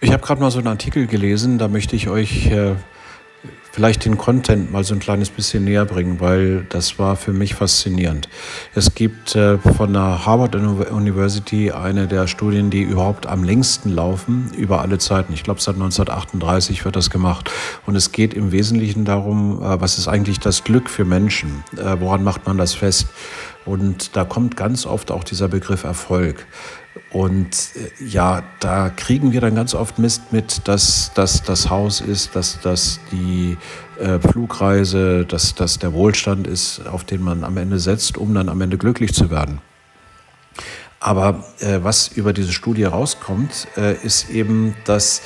Ich habe gerade mal so einen Artikel gelesen, da möchte ich euch äh, vielleicht den Content mal so ein kleines bisschen näher bringen, weil das war für mich faszinierend. Es gibt äh, von der Harvard University eine der Studien, die überhaupt am längsten laufen über alle Zeiten. Ich glaube, seit 1938 wird das gemacht. Und es geht im Wesentlichen darum, äh, was ist eigentlich das Glück für Menschen? Äh, woran macht man das fest? Und da kommt ganz oft auch dieser Begriff Erfolg. Und äh, ja, da kriegen wir dann ganz oft Mist mit, dass das das Haus ist, dass das die äh, Flugreise, dass das der Wohlstand ist, auf den man am Ende setzt, um dann am Ende glücklich zu werden. Aber äh, was über diese Studie rauskommt, äh, ist eben, dass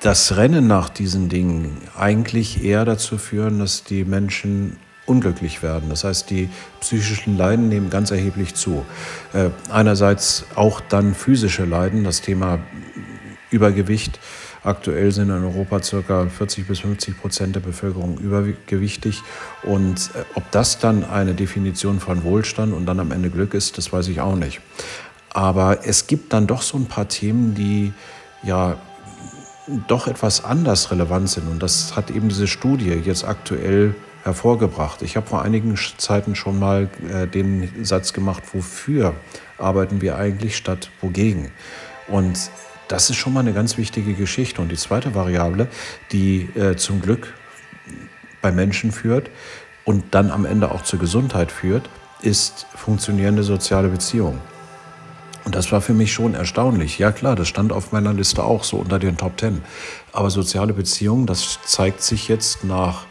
das Rennen nach diesen Dingen eigentlich eher dazu führen, dass die Menschen unglücklich werden. Das heißt, die psychischen Leiden nehmen ganz erheblich zu. Äh, einerseits auch dann physische Leiden, das Thema Übergewicht. Aktuell sind in Europa ca. 40 bis 50 Prozent der Bevölkerung übergewichtig. Und äh, ob das dann eine Definition von Wohlstand und dann am Ende Glück ist, das weiß ich auch nicht. Aber es gibt dann doch so ein paar Themen, die ja doch etwas anders relevant sind. Und das hat eben diese Studie jetzt aktuell hervorgebracht. Ich habe vor einigen Zeiten schon mal äh, den Satz gemacht, wofür arbeiten wir eigentlich statt wogegen? Und das ist schon mal eine ganz wichtige Geschichte. Und die zweite Variable, die äh, zum Glück bei Menschen führt und dann am Ende auch zur Gesundheit führt, ist funktionierende soziale Beziehungen. Und das war für mich schon erstaunlich. Ja klar, das stand auf meiner Liste auch so unter den Top Ten. Aber soziale Beziehungen, das zeigt sich jetzt nach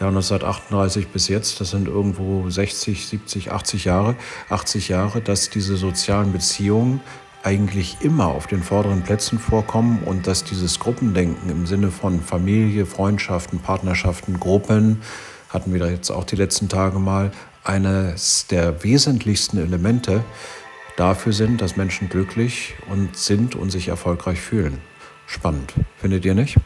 ja, 1938 bis jetzt, das sind irgendwo 60, 70, 80 Jahre, 80 Jahre, dass diese sozialen Beziehungen eigentlich immer auf den vorderen Plätzen vorkommen und dass dieses Gruppendenken im Sinne von Familie, Freundschaften, Partnerschaften, Gruppen, hatten wir da jetzt auch die letzten Tage mal, eines der wesentlichsten Elemente dafür sind, dass Menschen glücklich und sind und sich erfolgreich fühlen. Spannend, findet ihr nicht?